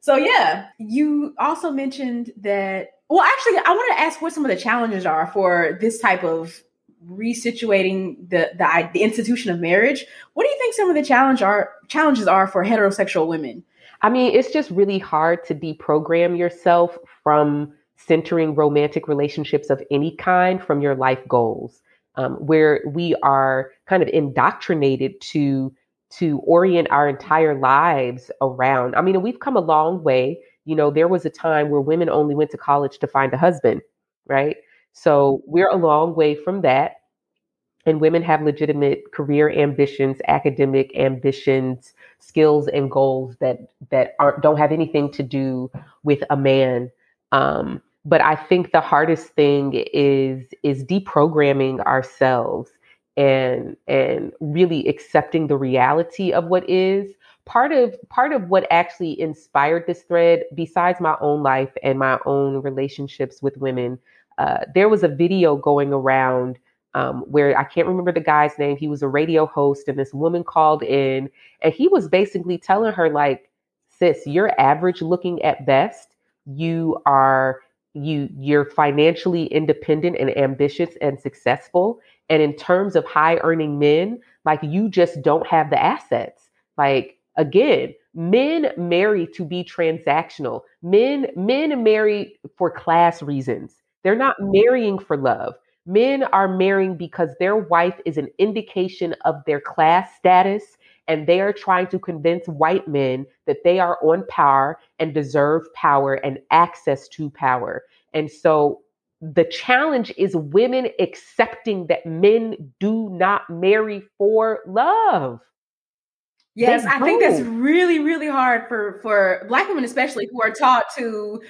so yeah, you also mentioned that. Well, actually, I want to ask what some of the challenges are for this type of resituating the, the the institution of marriage. What do you think some of the challenge are challenges are for heterosexual women? I mean, it's just really hard to deprogram yourself from centering romantic relationships of any kind from your life goals, um, where we are kind of indoctrinated to to orient our entire lives around. I mean, we've come a long way. You know, there was a time where women only went to college to find a husband, right? So we're a long way from that. and women have legitimate career ambitions, academic ambitions, skills and goals that that aren't don't have anything to do with a man. Um, but I think the hardest thing is is deprogramming ourselves and and really accepting the reality of what is part of part of what actually inspired this thread besides my own life and my own relationships with women uh, there was a video going around um, where I can't remember the guy's name. He was a radio host, and this woman called in, and he was basically telling her, like, sis, you're average looking at best. You are you you're financially independent and ambitious and successful. And in terms of high earning men, like you just don't have the assets. Like again, men marry to be transactional. Men men marry for class reasons. They're not marrying for love. Men are marrying because their wife is an indication of their class status, and they are trying to convince white men that they are on power and deserve power and access to power. And so the challenge is women accepting that men do not marry for love. Yes, I think that's really, really hard for for black women, especially who are taught to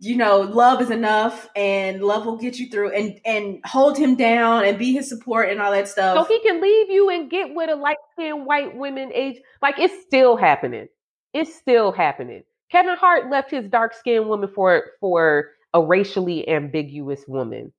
you know, love is enough and love will get you through and and hold him down and be his support and all that stuff. So he can leave you and get with a light skinned white women age. Like it's still happening. It's still happening. Kevin Hart left his dark skinned woman for for a racially ambiguous woman.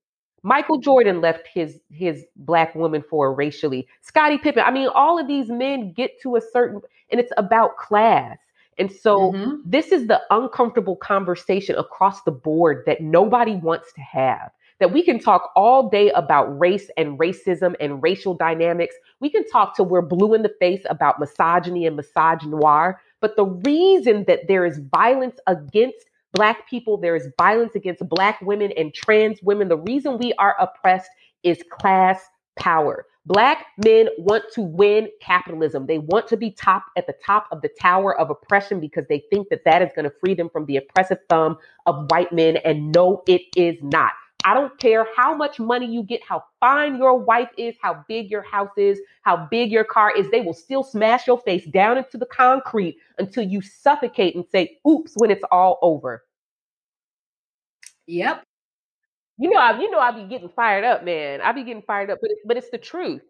Michael Jordan left his his black woman for a racially. Scottie Pippen. I mean, all of these men get to a certain and it's about class and so mm-hmm. this is the uncomfortable conversation across the board that nobody wants to have. That we can talk all day about race and racism and racial dynamics. We can talk till we're blue in the face about misogyny and misogynoir. But the reason that there is violence against Black people, there is violence against Black women and trans women, the reason we are oppressed is class power. Black men want to win capitalism. They want to be top at the top of the tower of oppression because they think that that is going to free them from the oppressive thumb of white men. And no, it is not. I don't care how much money you get, how fine your wife is, how big your house is, how big your car is. They will still smash your face down into the concrete until you suffocate and say, oops, when it's all over. Yep. You know, I, you know, I be getting fired up, man. I be getting fired up, but it's, but it's the truth.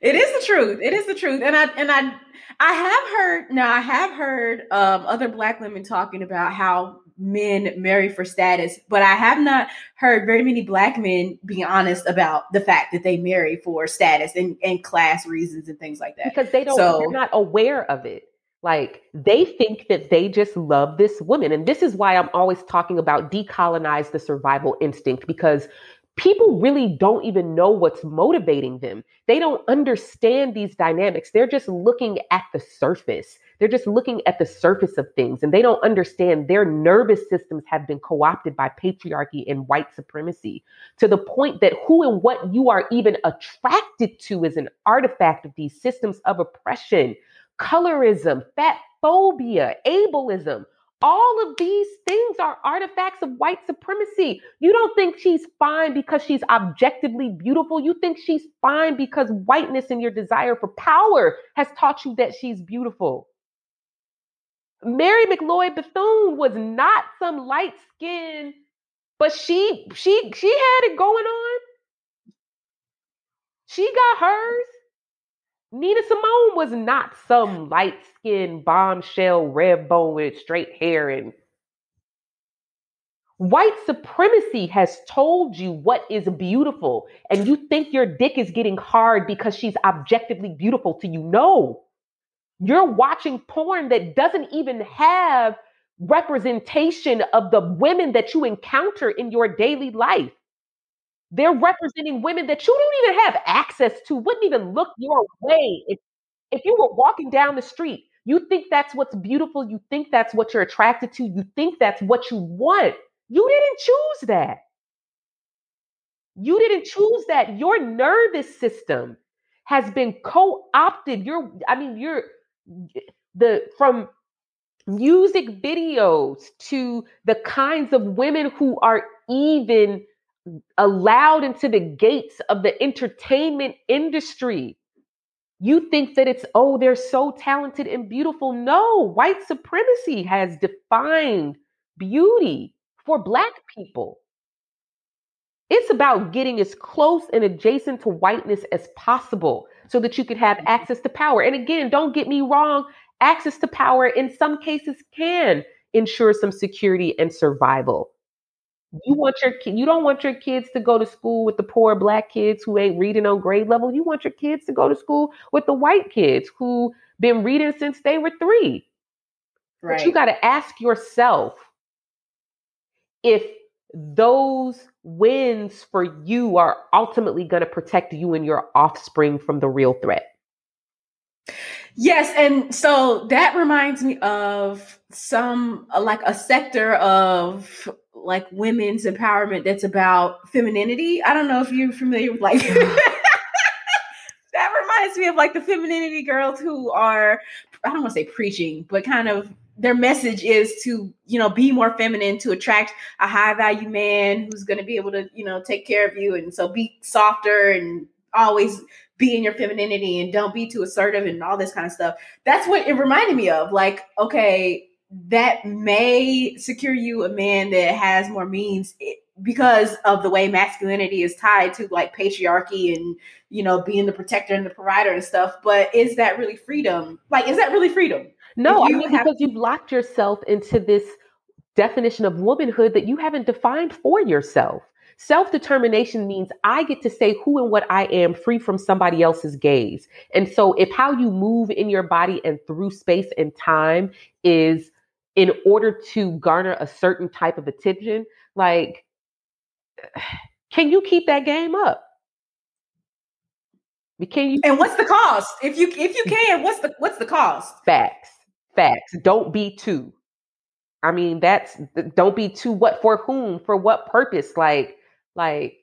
It is the truth. It is the truth. And I and I I have heard now I have heard um, other black women talking about how men marry for status, but I have not heard very many black men being honest about the fact that they marry for status and, and class reasons and things like that. Because they don't so, they're not aware of it. Like they think that they just love this woman. And this is why I'm always talking about decolonize the survival instinct because people really don't even know what's motivating them. They don't understand these dynamics. They're just looking at the surface. They're just looking at the surface of things and they don't understand their nervous systems have been co opted by patriarchy and white supremacy to the point that who and what you are even attracted to is an artifact of these systems of oppression colorism, fat phobia, ableism. All of these things are artifacts of white supremacy. You don't think she's fine because she's objectively beautiful. You think she's fine because whiteness and your desire for power has taught you that she's beautiful. Mary McLeod Bethune was not some light skin, but she she she had it going on. She got hers. Nina Simone was not some light skinned bombshell, red bone with straight hair and White supremacy has told you what is beautiful, and you think your dick is getting hard because she's objectively beautiful to you. No, you're watching porn that doesn't even have representation of the women that you encounter in your daily life. They're representing women that you don't even have access to, wouldn't even look your way. If, if you were walking down the street, you think that's what's beautiful. You think that's what you're attracted to. You think that's what you want. You didn't choose that. You didn't choose that. Your nervous system has been co-opted. You're, I mean, you're the from music videos to the kinds of women who are even allowed into the gates of the entertainment industry. You think that it's, oh, they're so talented and beautiful. No, white supremacy has defined beauty for Black people. It's about getting as close and adjacent to whiteness as possible so that you could have mm-hmm. access to power. And again, don't get me wrong, access to power in some cases can ensure some security and survival. You want your you don't want your kids to go to school with the poor black kids who ain't reading on grade level. You want your kids to go to school with the white kids who been reading since they were 3. Right. But you got to ask yourself if those wins for you are ultimately going to protect you and your offspring from the real threat. Yes, and so that reminds me of some like a sector of like women's empowerment that's about femininity. I don't know if you're familiar with like that reminds me of like the femininity girls who are I don't want to say preaching, but kind of their message is to you know be more feminine to attract a high value man who's going to be able to you know take care of you and so be softer and always be in your femininity and don't be too assertive and all this kind of stuff that's what it reminded me of like okay that may secure you a man that has more means eh, because of the way masculinity is tied to like patriarchy and you know being the protector and the provider and stuff but is that really freedom like is that really freedom no, you I mean, have- because you've locked yourself into this definition of womanhood that you haven't defined for yourself. Self determination means I get to say who and what I am free from somebody else's gaze. And so, if how you move in your body and through space and time is in order to garner a certain type of attention, like, can you keep that game up? Can you? And what's the cost? If you if you can, what's the what's the cost? Facts. Facts. Don't be too. I mean, that's don't be too what for whom, for what purpose? Like, like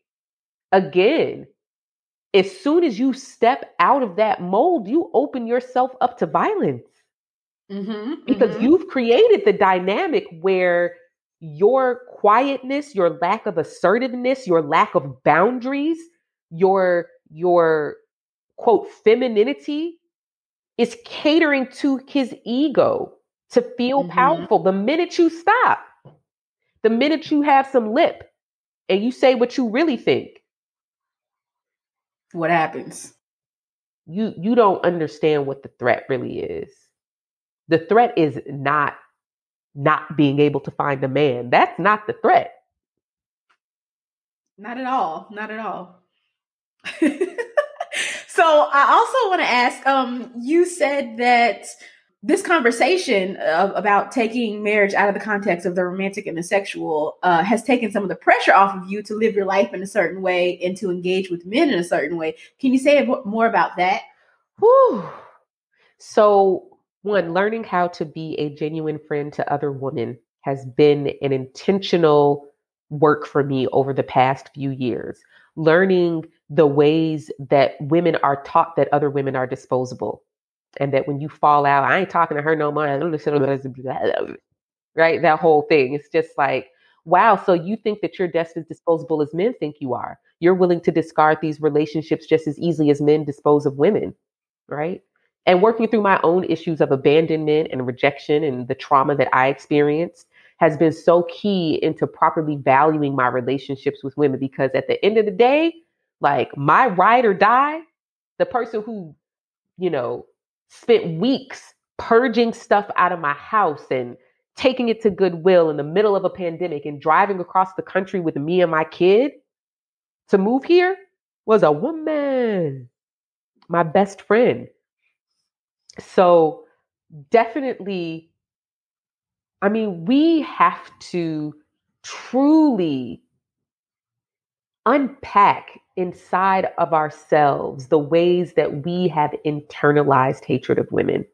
again, as soon as you step out of that mold, you open yourself up to violence. Mm-hmm, because mm-hmm. you've created the dynamic where your quietness, your lack of assertiveness, your lack of boundaries, your your quote femininity is catering to his ego to feel mm-hmm. powerful. The minute you stop, the minute you have some lip and you say what you really think, what happens? You you don't understand what the threat really is. The threat is not not being able to find a man. That's not the threat. Not at all. Not at all. So I also want to ask, um, you said that this conversation of, about taking marriage out of the context of the romantic and the sexual uh, has taken some of the pressure off of you to live your life in a certain way and to engage with men in a certain way. Can you say more about that? Whew. So, one, learning how to be a genuine friend to other women has been an intentional work for me over the past few years. Learning the ways that women are taught that other women are disposable and that when you fall out, I ain't talking to her no more. Right? That whole thing. It's just like, wow, so you think that you're just as disposable as men think you are. You're willing to discard these relationships just as easily as men dispose of women. Right. And working through my own issues of abandonment and rejection and the trauma that I experienced has been so key into properly valuing my relationships with women because at the end of the day, like my ride or die, the person who, you know, spent weeks purging stuff out of my house and taking it to Goodwill in the middle of a pandemic and driving across the country with me and my kid to move here was a woman, my best friend. So, definitely, I mean, we have to truly unpack inside of ourselves the ways that we have internalized hatred of women.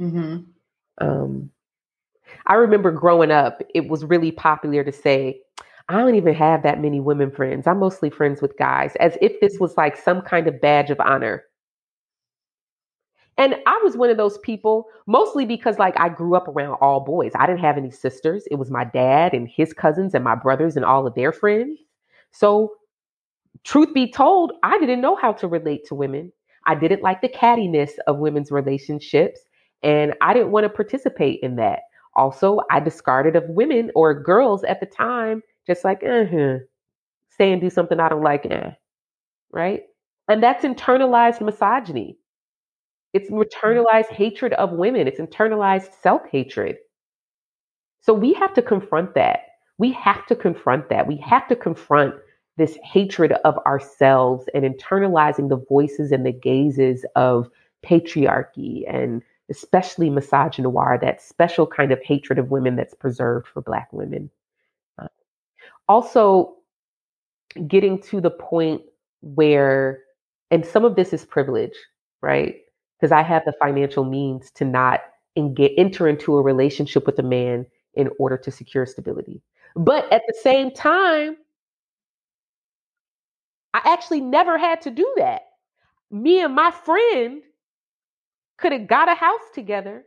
Mm-hmm. Um, I remember growing up, it was really popular to say, I don't even have that many women friends. I'm mostly friends with guys, as if this was like some kind of badge of honor. And I was one of those people, mostly because like I grew up around all boys. I didn't have any sisters. It was my dad and his cousins and my brothers and all of their friends. So, truth be told, I didn't know how to relate to women. I didn't like the cattiness of women's relationships, and I didn't want to participate in that. Also, I discarded of women or girls at the time, just like, uh-huh, say and do something I don't like, eh, right? And that's internalized misogyny. It's internalized hatred of women. It's internalized self hatred. So we have to confront that. We have to confront that. We have to confront this hatred of ourselves and internalizing the voices and the gazes of patriarchy and especially misogynoir, that special kind of hatred of women that's preserved for Black women. Uh, also, getting to the point where, and some of this is privilege, right? Because I have the financial means to not engage, enter into a relationship with a man in order to secure stability. But at the same time, I actually never had to do that. Me and my friend could have got a house together,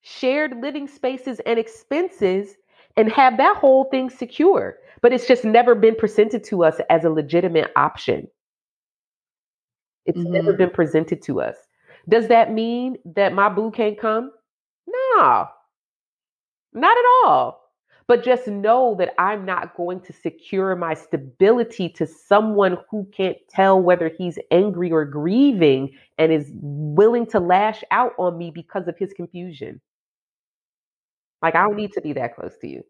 shared living spaces and expenses, and have that whole thing secure. But it's just never been presented to us as a legitimate option. It's mm-hmm. never been presented to us. Does that mean that my boo can't come? No, not at all. But just know that I'm not going to secure my stability to someone who can't tell whether he's angry or grieving and is willing to lash out on me because of his confusion. Like, I don't need to be that close to you.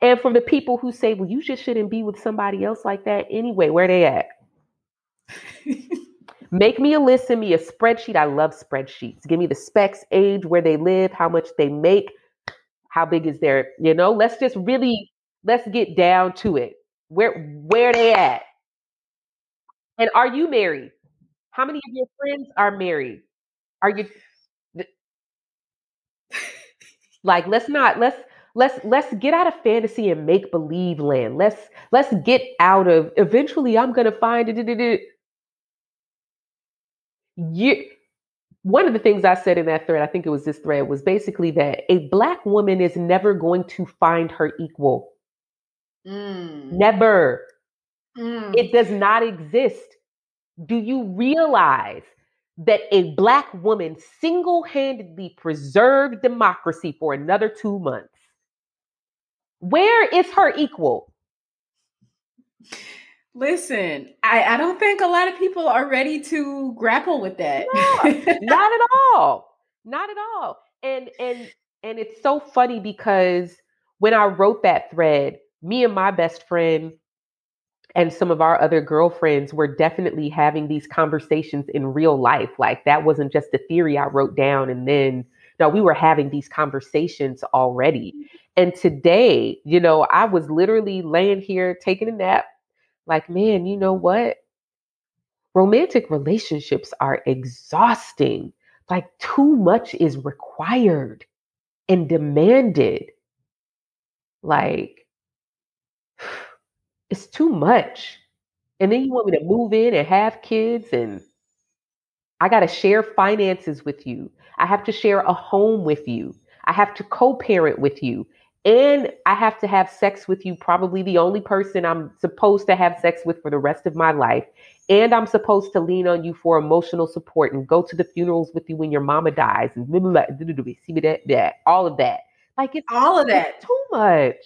And for the people who say, well, you just shouldn't be with somebody else like that anyway, where they at? Make me a list, send me a spreadsheet. I love spreadsheets. Give me the specs, age, where they live, how much they make, how big is their, you know, let's just really let's get down to it. Where where they at? And are you married? How many of your friends are married? Are you like let's not let's let's let's get out of fantasy and make believe land. Let's let's get out of eventually I'm gonna find it. You one of the things I said in that thread, I think it was this thread, was basically that a black woman is never going to find her equal. Mm. Never. Mm. It does not exist. Do you realize that a black woman single handedly preserved democracy for another two months? Where is her equal? Listen, I, I don't think a lot of people are ready to grapple with that. No, not at all. Not at all. And and and it's so funny because when I wrote that thread, me and my best friend and some of our other girlfriends were definitely having these conversations in real life. Like that wasn't just a theory I wrote down and then no, we were having these conversations already. Mm-hmm. And today, you know, I was literally laying here taking a nap like, man, you know what? Romantic relationships are exhausting. Like, too much is required and demanded. Like, it's too much. And then you want me to move in and have kids, and I got to share finances with you. I have to share a home with you. I have to co parent with you and I have to have sex with you, probably the only person I'm supposed to have sex with for the rest of my life. And I'm supposed to lean on you for emotional support and go to the funerals with you when your mama dies and blah, blah, blah, see me that, that, all of that. Like it's all of that. Too much.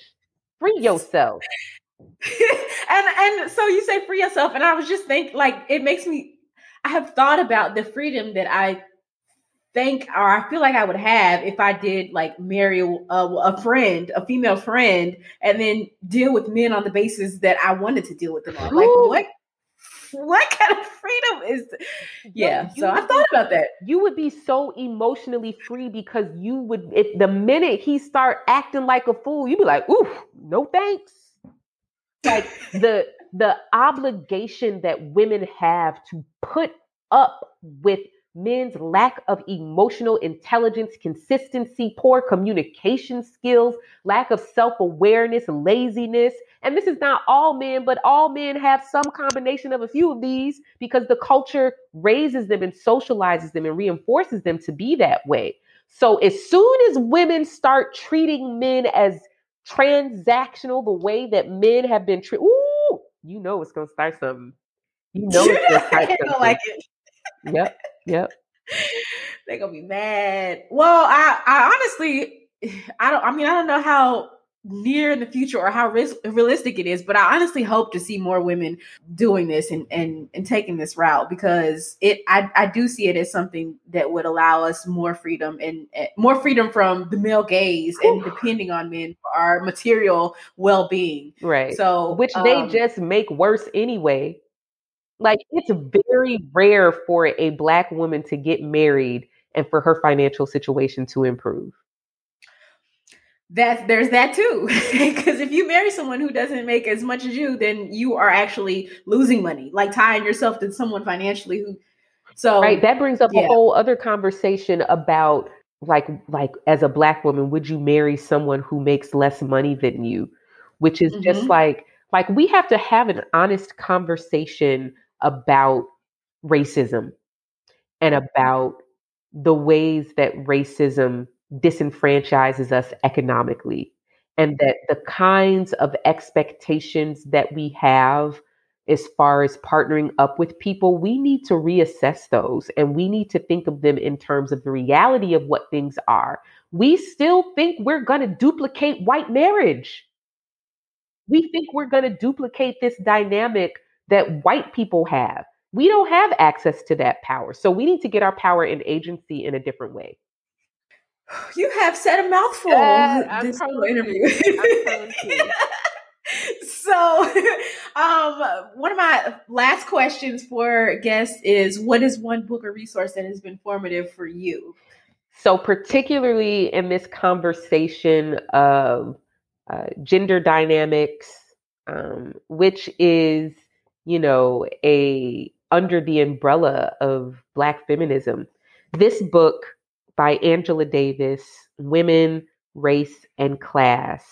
Free yourself. and and so you say free yourself, and I was just thinking, like, it makes me. I have thought about the freedom that I think or I feel like I would have if I did like marry a, a, friend, a female friend, and then deal with men on the basis that I wanted to deal with them on. Like what? What kind of freedom is? This? Yeah, you, so I thought about that. You would be so emotionally free because you would. If the minute he start acting like a fool, you'd be like, "Ooh, no thanks." Like the the obligation that women have to put up with men's lack of emotional intelligence, consistency, poor communication skills, lack of self awareness, laziness. And this is not all men, but all men have some combination of a few of these because the culture raises them and socializes them and reinforces them to be that way. So as soon as women start treating men as transactional, the way that men have been treated. Ooh, you know it's gonna start something. You know it's gonna start something. like it. Yep, yep. They're gonna be mad. Well, I, I honestly, I don't. I mean, I don't know how near in the future or how ris- realistic it is but i honestly hope to see more women doing this and and, and taking this route because it I, I do see it as something that would allow us more freedom and, and more freedom from the male gaze and depending on men for our material well-being right so which um, they just make worse anyway like it's very rare for a black woman to get married and for her financial situation to improve that there's that too because if you marry someone who doesn't make as much as you then you are actually losing money like tying yourself to someone financially who so right that brings up yeah. a whole other conversation about like like as a black woman would you marry someone who makes less money than you which is mm-hmm. just like like we have to have an honest conversation about racism and mm-hmm. about the ways that racism disenfranchises us economically and that the kinds of expectations that we have as far as partnering up with people, we need to reassess those and we need to think of them in terms of the reality of what things are. We still think we're going to duplicate white marriage. We think we're going to duplicate this dynamic that white people have. We don't have access to that power. So we need to get our power and agency in a different way. You have said a mouthful uh, this whole interview. so, um, one of my last questions for guests is: What is one book or resource that has been formative for you? So, particularly in this conversation of uh, gender dynamics, um, which is, you know, a under the umbrella of Black feminism, this book by Angela Davis, Women, Race, and Class.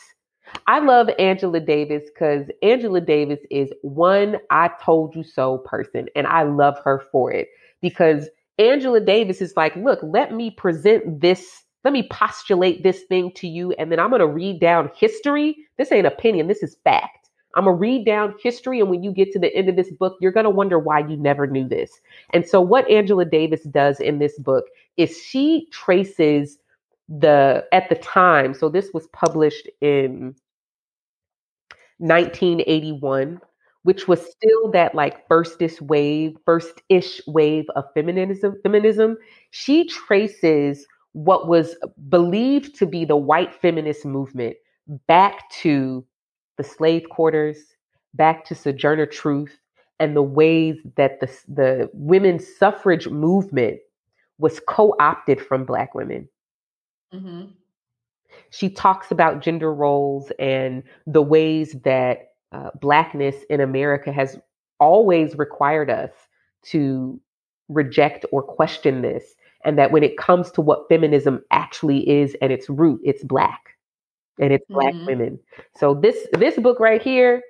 I love Angela Davis because Angela Davis is one I told you so person, and I love her for it because Angela Davis is like, look, let me present this, let me postulate this thing to you, and then I'm going to read down history. This ain't opinion, this is fact. I'm going to read down history. And when you get to the end of this book, you're going to wonder why you never knew this. And so, what Angela Davis does in this book is she traces the, at the time, so this was published in 1981, which was still that like first-ish wave, first-ish wave of feminism, feminism. She traces what was believed to be the white feminist movement back to the slave quarters, back to Sojourner Truth, and the ways that the, the women's suffrage movement was co opted from Black women. Mm-hmm. She talks about gender roles and the ways that uh, Blackness in America has always required us to reject or question this. And that when it comes to what feminism actually is and its root, it's Black and it's black mm-hmm. women. So this this book right here,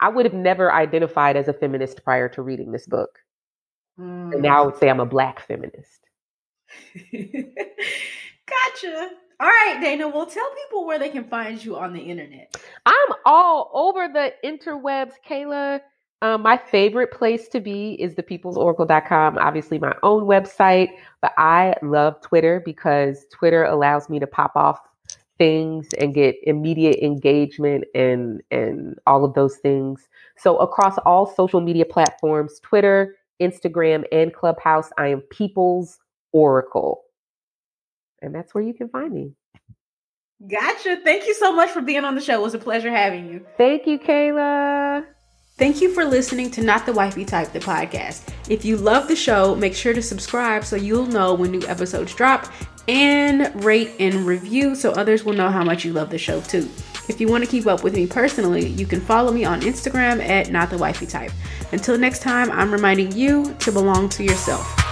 I would have never identified as a feminist prior to reading this book. Mm. And now I would say I'm a black feminist. gotcha. All right, Dana. Well, tell people where they can find you on the internet. I'm all over the interwebs, Kayla. Um, my favorite place to be is thepeoplesoracle.com, obviously my own website, but I love Twitter because Twitter allows me to pop off things and get immediate engagement and and all of those things. So across all social media platforms, Twitter, Instagram, and Clubhouse, I am People's Oracle. And that's where you can find me. Gotcha. Thank you so much for being on the show. It was a pleasure having you. Thank you, Kayla. Thank you for listening to Not the Wifey Type, the podcast. If you love the show, make sure to subscribe so you'll know when new episodes drop and rate and review so others will know how much you love the show too. If you want to keep up with me personally, you can follow me on Instagram at Not the Wifey Type. Until next time, I'm reminding you to belong to yourself.